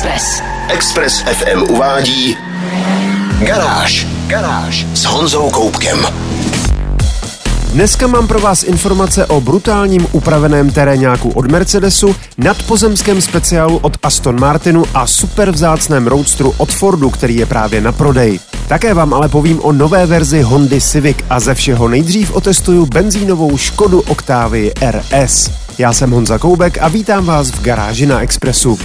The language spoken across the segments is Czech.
Express. Express FM uvádí Garáž. Garáž s Honzou Koupkem. Dneska mám pro vás informace o brutálním upraveném terénáku od Mercedesu, nadpozemském speciálu od Aston Martinu a super vzácném roadstru od Fordu, který je právě na prodej. Také vám ale povím o nové verzi Hondy Civic a ze všeho nejdřív otestuju benzínovou Škodu Octavii RS. Já jsem Honza Koubek a vítám vás v garáži na Expressu.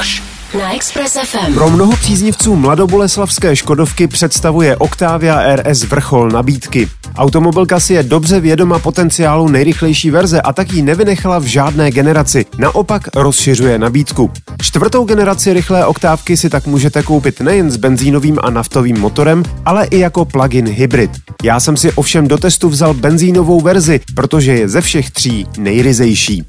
Garáž. Na Express FM. Pro mnoho příznivců mladoboleslavské Škodovky představuje Octavia RS vrchol nabídky. Automobilka si je dobře vědoma potenciálu nejrychlejší verze a tak ji nevynechala v žádné generaci. Naopak rozšiřuje nabídku. Čtvrtou generaci rychlé oktávky si tak můžete koupit nejen s benzínovým a naftovým motorem, ale i jako plug-in hybrid. Já jsem si ovšem do testu vzal benzínovou verzi, protože je ze všech tří nejryzejší.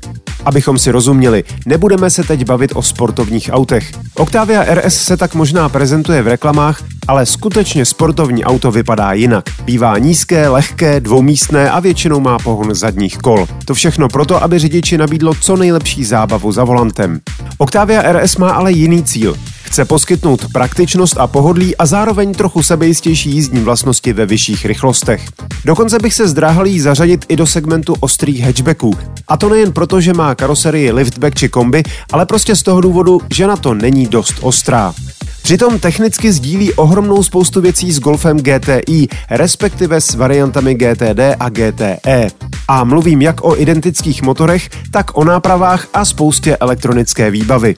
Abychom si rozuměli, nebudeme se teď bavit o sportovních autech. Octavia RS se tak možná prezentuje v reklamách, ale skutečně sportovní auto vypadá jinak. Bývá nízké, lehké, dvoumístné a většinou má pohon zadních kol. To všechno proto, aby řidiči nabídlo co nejlepší zábavu za volantem. Octavia RS má ale jiný cíl. Chce poskytnout praktičnost a pohodlí a zároveň trochu sebejistější jízdní vlastnosti ve vyšších rychlostech. Dokonce bych se zdráhal jí zařadit i do segmentu ostrých hatchbacků. A to nejen proto, že má karoserii liftback či kombi, ale prostě z toho důvodu, že na to není dost ostrá. Přitom technicky sdílí ohromnou spoustu věcí s Golfem GTI, respektive s variantami GTD a GTE. A mluvím jak o identických motorech, tak o nápravách a spoustě elektronické výbavy.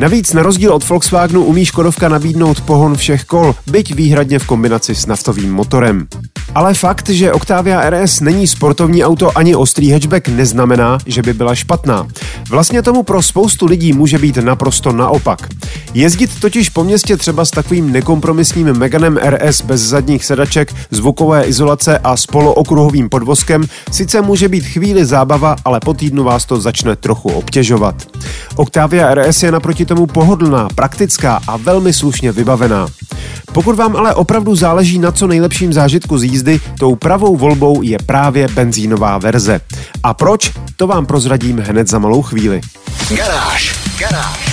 Navíc na rozdíl od Volkswagenu umí Škodovka nabídnout pohon všech kol, byť výhradně v kombinaci s naftovým motorem. Ale fakt, že Octavia RS není sportovní auto ani ostrý hatchback, neznamená, že by byla špatná. Vlastně tomu pro spoustu lidí může být naprosto naopak. Jezdit totiž po městě třeba s takovým nekompromisním Meganem RS bez zadních sedaček, zvukové izolace a s polookruhovým podvozkem sice může být chvíli zábava, ale po týdnu vás to začne trochu obtěžovat. Octavia RS je naproti tomu pohodlná, praktická a velmi slušně vybavená. Pokud vám ale opravdu záleží na co nejlepším zážitku z jízdy, tou pravou volbou je právě benzínová verze. A proč? To vám prozradím hned za malou chvíli. Garáž. Garáž.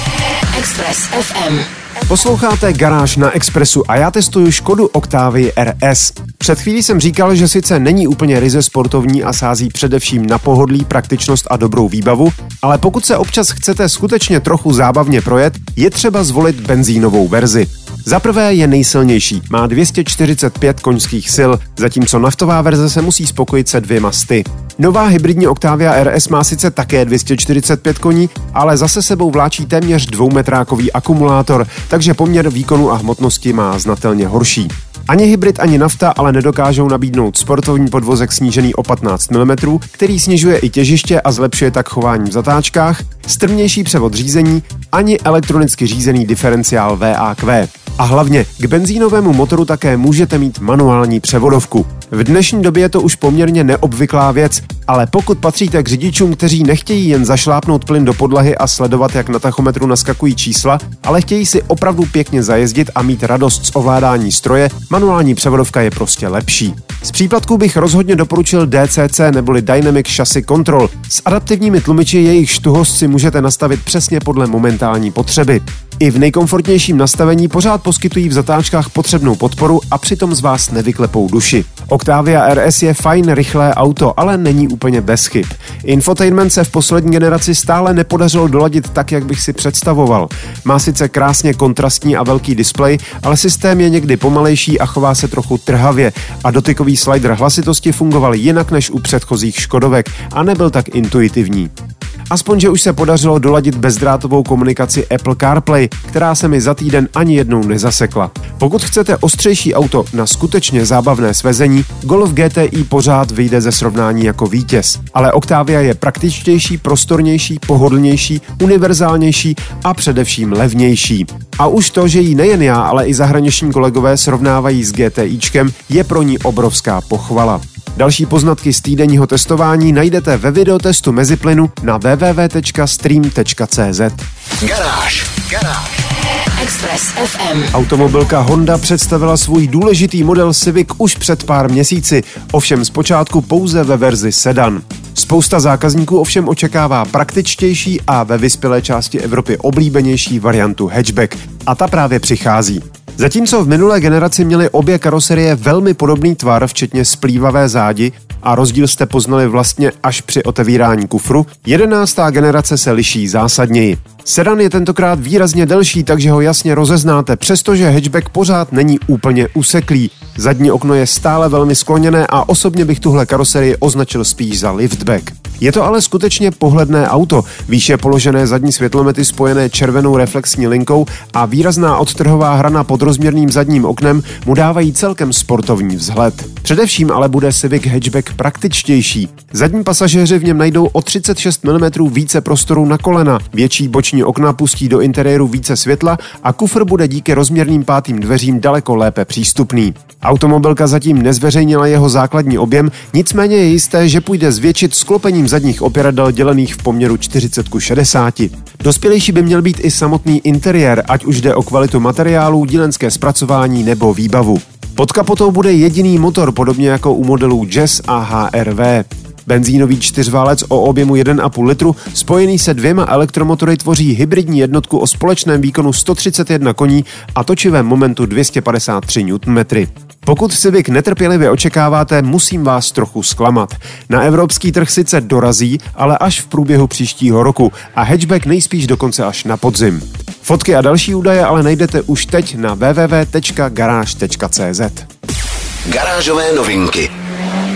Express FM. Posloucháte Garáž na Expressu a já testuju Škodu Octavii RS. Před chvílí jsem říkal, že sice není úplně ryze sportovní a sází především na pohodlí, praktičnost a dobrou výbavu, ale pokud se občas chcete skutečně trochu zábavně projet, je třeba zvolit benzínovou verzi. Za prvé je nejsilnější, má 245 koňských sil, zatímco naftová verze se musí spokojit se dvěma sty. Nová hybridní Octavia RS má sice také 245 koní, ale zase sebou vláčí téměř dvoumetrákový akumulátor, takže poměr výkonu a hmotnosti má znatelně horší. Ani hybrid, ani nafta ale nedokážou nabídnout sportovní podvozek snížený o 15 mm, který snižuje i těžiště a zlepšuje tak chování v zatáčkách, strmější převod řízení, ani elektronicky řízený diferenciál VAQ. A hlavně k benzínovému motoru také můžete mít manuální převodovku. V dnešní době je to už poměrně neobvyklá věc, ale pokud patříte k řidičům, kteří nechtějí jen zašlápnout plyn do podlahy a sledovat, jak na tachometru naskakují čísla, ale chtějí si opravdu pěkně zajezdit a mít radost z ovládání stroje, manuální převodovka je prostě lepší. Z příplatků bych rozhodně doporučil DCC neboli Dynamic Chassis Control. S adaptivními tlumiči jejich štuhost si můžete nastavit přesně podle momentální potřeby. I v nejkomfortnějším nastavení pořád poskytují v zatáčkách potřebnou podporu a přitom z vás nevyklepou duši. Octavia RS je fajn rychlé auto, ale není úplně bez chyb. Infotainment se v poslední generaci stále nepodařilo doladit tak, jak bych si představoval. Má sice krásně kontrastní a velký displej, ale systém je někdy pomalejší a chová se trochu trhavě a dotykový slider hlasitosti fungoval jinak než u předchozích Škodovek a nebyl tak intuitivní. Aspoň, že už se podařilo doladit bezdrátovou komunikaci Apple CarPlay, která se mi za týden ani jednou nezasekla. Pokud chcete ostřejší auto na skutečně zábavné svezení, Golf GTI pořád vyjde ze srovnání jako vítěz. Ale Octavia je praktičtější, prostornější, pohodlnější, univerzálnější a především levnější. A už to, že ji nejen já, ale i zahraniční kolegové srovnávají s GTIčkem, je pro ní obrovská pochvala. Další poznatky z týdenního testování najdete ve videotestu meziplynu na www.stream.cz. Garáž. Garáž. Express FM. Automobilka Honda představila svůj důležitý model Civic už před pár měsíci, ovšem zpočátku pouze ve verzi sedan. Spousta zákazníků ovšem očekává praktičtější a ve vyspělé části Evropy oblíbenější variantu hatchback a ta právě přichází. Zatímco v minulé generaci měly obě karoserie velmi podobný tvar, včetně splývavé zádi, a rozdíl jste poznali vlastně až při otevírání kufru, jedenáctá generace se liší zásadněji. Sedan je tentokrát výrazně delší, takže ho jasně rozeznáte, přestože hatchback pořád není úplně useklý. Zadní okno je stále velmi skloněné a osobně bych tuhle karoserii označil spíš za liftback. Je to ale skutečně pohledné auto, výše položené zadní světlomety spojené červenou reflexní linkou a výrazná odtrhová hrana pod rozměrným zadním oknem mu dávají celkem sportovní vzhled. Především ale bude Civic hatchback praktičtější. Zadní pasažéři v něm najdou o 36 mm více prostoru na kolena, větší boční okna pustí do interiéru více světla a kufr bude díky rozměrným pátým dveřím daleko lépe přístupný. Automobilka zatím nezveřejnila jeho základní objem, nicméně je jisté, že půjde zvětšit sklopením zadních opěradel dělených v poměru 40 k 60. Dospělejší by měl být i samotný interiér, ať už jde o kvalitu materiálů, dílenské zpracování nebo výbavu. Pod kapotou bude jediný motor, podobně jako u modelů Jazz a HRV. Benzínový čtyřválec o objemu 1,5 litru spojený se dvěma elektromotory tvoří hybridní jednotku o společném výkonu 131 koní a točivém momentu 253 Nm. Pokud Civic netrpělivě očekáváte, musím vás trochu zklamat. Na evropský trh sice dorazí, ale až v průběhu příštího roku a hatchback nejspíš dokonce až na podzim. Fotky a další údaje ale najdete už teď na www.garage.cz. Garážové novinky.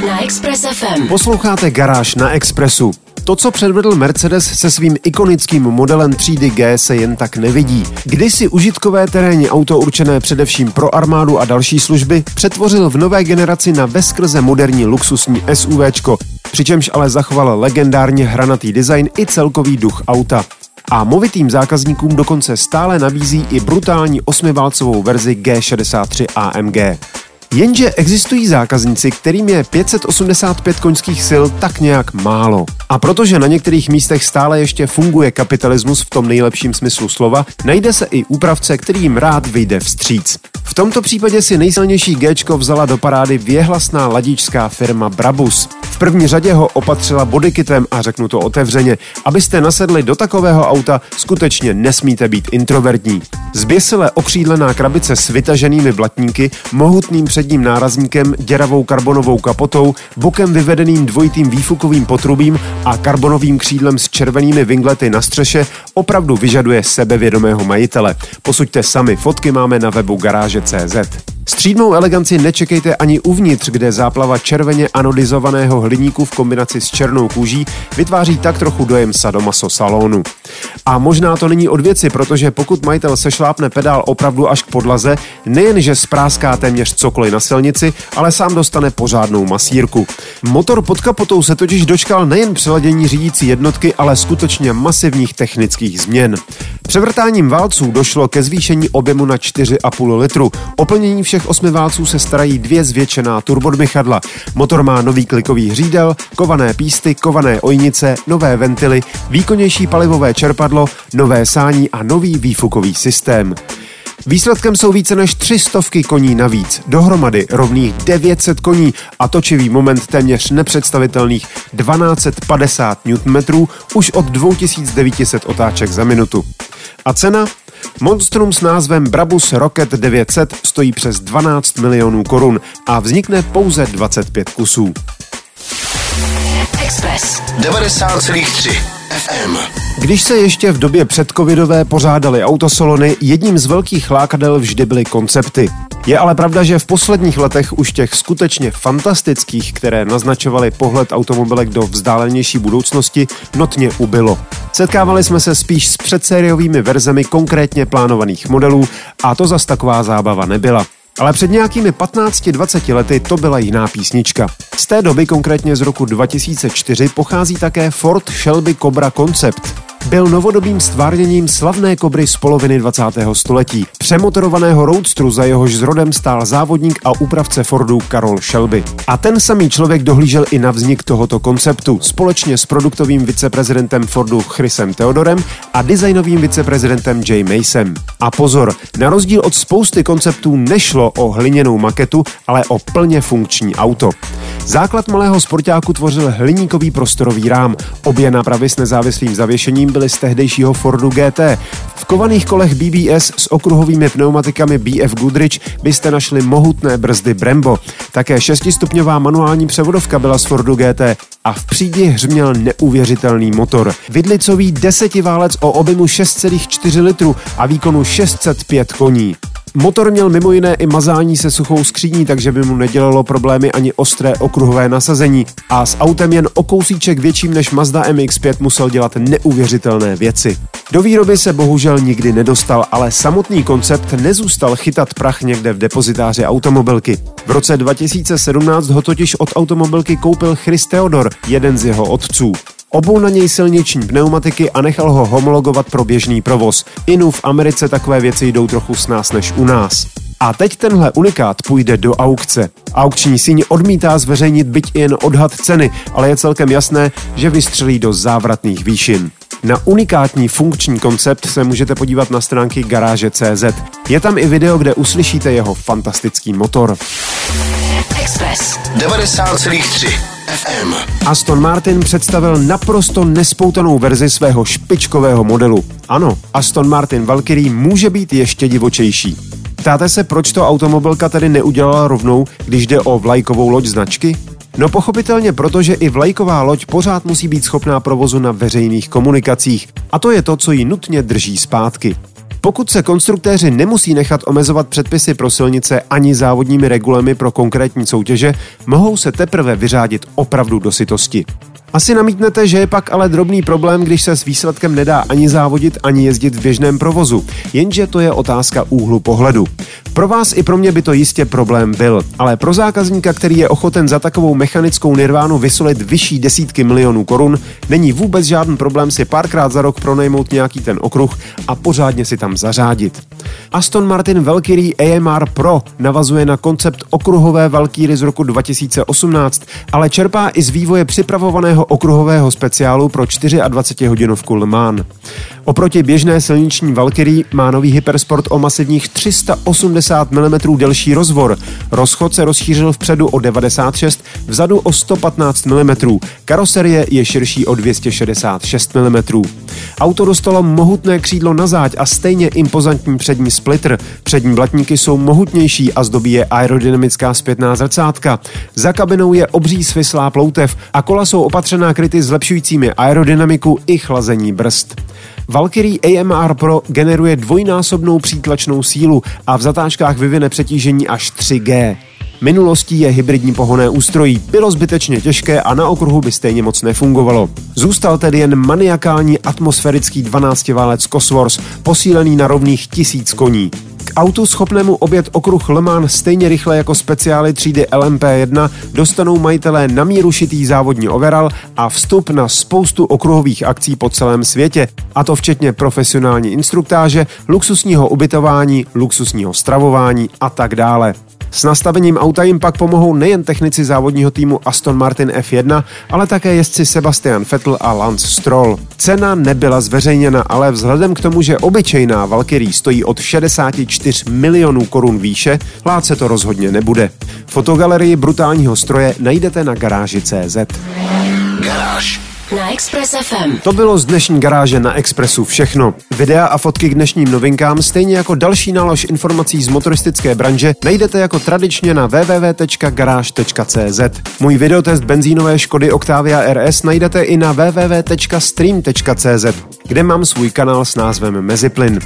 Na Express FM. Posloucháte Garáž na Expressu. To, co předvedl Mercedes se svým ikonickým modelem třídy G, se jen tak nevidí. Kdysi užitkové terénní auto určené především pro armádu a další služby přetvořil v nové generaci na veskrze moderní luxusní SUVčko, přičemž ale zachoval legendárně hranatý design i celkový duch auta. A movitým zákazníkům dokonce stále nabízí i brutální osmiválcovou verzi G63 AMG. Jenže existují zákazníci, kterým je 585 koňských sil tak nějak málo. A protože na některých místech stále ještě funguje kapitalismus v tom nejlepším smyslu slova, najde se i úpravce, který jim rád vyjde vstříc. V tomto případě si nejsilnější G vzala do parády věhlasná ladičská firma Brabus. V první řadě ho opatřila bodykitem a řeknu to otevřeně. Abyste nasedli do takového auta, skutečně nesmíte být introvertní. Zběsile okřídlená krabice s vytaženými blatníky, mohutným předním nárazníkem, děravou karbonovou kapotou, bokem vyvedeným dvojitým výfukovým potrubím a karbonovým křídlem s červenými vinglety na střeše opravdu vyžaduje sebevědomého majitele. Posuďte sami, fotky máme na webu garáže.cz. Střídnou eleganci nečekejte ani uvnitř, kde záplava červeně anodizovaného hliníku v kombinaci s černou kůží vytváří tak trochu dojem sadomaso salonu. A možná to není od věci, protože pokud majitel sešlápne pedál opravdu až k podlaze, nejenže spráská téměř cokoliv na silnici, ale sám dostane pořádnou masírku. Motor pod kapotou se totiž dočkal nejen přeladění řídící jednotky, ale skutečně masivních technických změn. Převrtáním válců došlo ke zvýšení objemu na 4,5 litru. O plnění všech osmi válců se starají dvě zvětšená turbodmychadla. Motor má nový klikový hřídel, kované písty, kované ojnice, nové ventily, výkonnější palivové čerpadlo, nové sání a nový výfukový systém. Výsledkem jsou více než 300 koní navíc, dohromady rovných 900 koní a točivý moment téměř nepředstavitelných 1250 Nm už od 2900 otáček za minutu. A cena? Monstrum s názvem Brabus Rocket 900 stojí přes 12 milionů korun a vznikne pouze 25 kusů. Express. 90,3 FM. Když se ještě v době předcovidové pořádaly autosalony, jedním z velkých lákadel vždy byly koncepty. Je ale pravda, že v posledních letech už těch skutečně fantastických, které naznačovaly pohled automobilek do vzdálenější budoucnosti, notně ubylo. Setkávali jsme se spíš s předsériovými verzemi konkrétně plánovaných modelů a to zas taková zábava nebyla. Ale před nějakými 15-20 lety to byla jiná písnička. Z té doby, konkrétně z roku 2004, pochází také Ford Shelby Cobra Concept. Byl novodobým stvárněním slavné kobry z poloviny 20. století. Přemotorovaného roadstru za jehož zrodem stál závodník a úpravce Fordu Karol Shelby. A ten samý člověk dohlížel i na vznik tohoto konceptu společně s produktovým viceprezidentem Fordu Chrisem Theodorem a designovým viceprezidentem Jay Masem. A pozor, na rozdíl od spousty konceptů nešlo o hliněnou maketu, ale o plně funkční auto. Základ malého sportáku tvořil hliníkový prostorový rám. Obě nápravy s nezávislým zavěšením byly z tehdejšího Fordu GT. V kovaných kolech BBS s okruhovými pneumatikami BF Goodrich byste našli mohutné brzdy Brembo. Také šestistupňová manuální převodovka byla z Fordu GT a v přídi hřměl neuvěřitelný motor. Vidlicový desetiválec o objemu 6,4 litru a výkonu 605 koní. Motor měl mimo jiné i mazání se suchou skříní, takže by mu nedělalo problémy ani ostré okruhové nasazení a s autem jen o kousíček větším než Mazda MX-5 musel dělat neuvěřitelné věci. Do výroby se bohužel nikdy nedostal, ale samotný koncept nezůstal chytat prach někde v depozitáři automobilky. V roce 2017 ho totiž od automobilky koupil Chris Theodor, jeden z jeho otců. Obul na něj silniční pneumatiky a nechal ho homologovat pro běžný provoz. Inu v Americe takové věci jdou trochu s nás než u nás. A teď tenhle unikát půjde do aukce. Aukční síň odmítá zveřejnit byť jen odhad ceny, ale je celkem jasné, že vystřelí do závratných výšin. Na unikátní funkční koncept se můžete podívat na stránky garáže.cz. Je tam i video, kde uslyšíte jeho fantastický motor. Express 90,3 FM. Aston Martin představil naprosto nespoutanou verzi svého špičkového modelu. Ano, Aston Martin Valkyrie může být ještě divočejší. Ptáte se, proč to automobilka tedy neudělala rovnou, když jde o vlajkovou loď značky? No pochopitelně, protože i vlajková loď pořád musí být schopná provozu na veřejných komunikacích. A to je to, co ji nutně drží zpátky. Pokud se konstruktéři nemusí nechat omezovat předpisy pro silnice ani závodními regulemi pro konkrétní soutěže, mohou se teprve vyřádit opravdu do sytosti. Asi namítnete, že je pak ale drobný problém, když se s výsledkem nedá ani závodit, ani jezdit v běžném provozu, jenže to je otázka úhlu pohledu. Pro vás i pro mě by to jistě problém byl, ale pro zákazníka, který je ochoten za takovou mechanickou nirvánu vysolit vyšší desítky milionů korun, není vůbec žádný problém si párkrát za rok pronajmout nějaký ten okruh a pořádně si tam zařádit. Aston Martin Valkyrie AMR Pro navazuje na koncept okruhové Valkyrie z roku 2018, ale čerpá i z vývoje připravovaného okruhového speciálu pro 24 hodinovku Le Mans. Oproti běžné silniční Valkyrie má nový Hypersport o masivních 380 mm delší rozvor. Rozchod se rozšířil vpředu o 96, vzadu o 115 mm. Karoserie je širší o 266 mm. Auto dostalo mohutné křídlo na záď a stejně impozantní přední splitter. Přední blatníky jsou mohutnější a zdobí je aerodynamická zpětná zrcátka. Za kabinou je obří svislá ploutev a kola jsou opatřená kryty zlepšujícími aerodynamiku i chlazení brzd. Valkyrie AMR Pro generuje dvojnásobnou přítlačnou sílu a v zatáčkách vyvine přetížení až 3G. Minulostí je hybridní pohonné ústrojí, bylo zbytečně těžké a na okruhu by stejně moc nefungovalo. Zůstal tedy jen maniakální atmosférický 12-válec Cosworth, posílený na rovných tisíc koní. K autu schopnému obět okruh Le Mans stejně rychle jako speciály třídy LMP1 dostanou majitelé na míru šitý závodní overall a vstup na spoustu okruhových akcí po celém světě, a to včetně profesionální instruktáže, luxusního ubytování, luxusního stravování a tak dále. S nastavením auta jim pak pomohou nejen technici závodního týmu Aston Martin F1, ale také jezdci Sebastian Vettel a Lance Stroll. Cena nebyla zveřejněna, ale vzhledem k tomu, že obyčejná Valkyrie stojí od 64 milionů korun výše, lát se to rozhodně nebude. Fotogalerii brutálního stroje najdete na garáži CZ. Garáž na Express FM. To bylo z dnešní garáže na Expressu všechno. Videa a fotky k dnešním novinkám, stejně jako další nálož informací z motoristické branže, najdete jako tradičně na www.garage.cz. Můj videotest benzínové Škody Octavia RS najdete i na www.stream.cz, kde mám svůj kanál s názvem Meziplyn.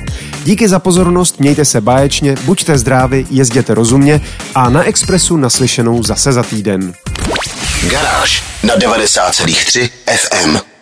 Díky za pozornost, mějte se báječně, buďte zdraví, jezděte rozumně a na Expressu naslyšenou zase za týden. Garáž na 90,3 FM.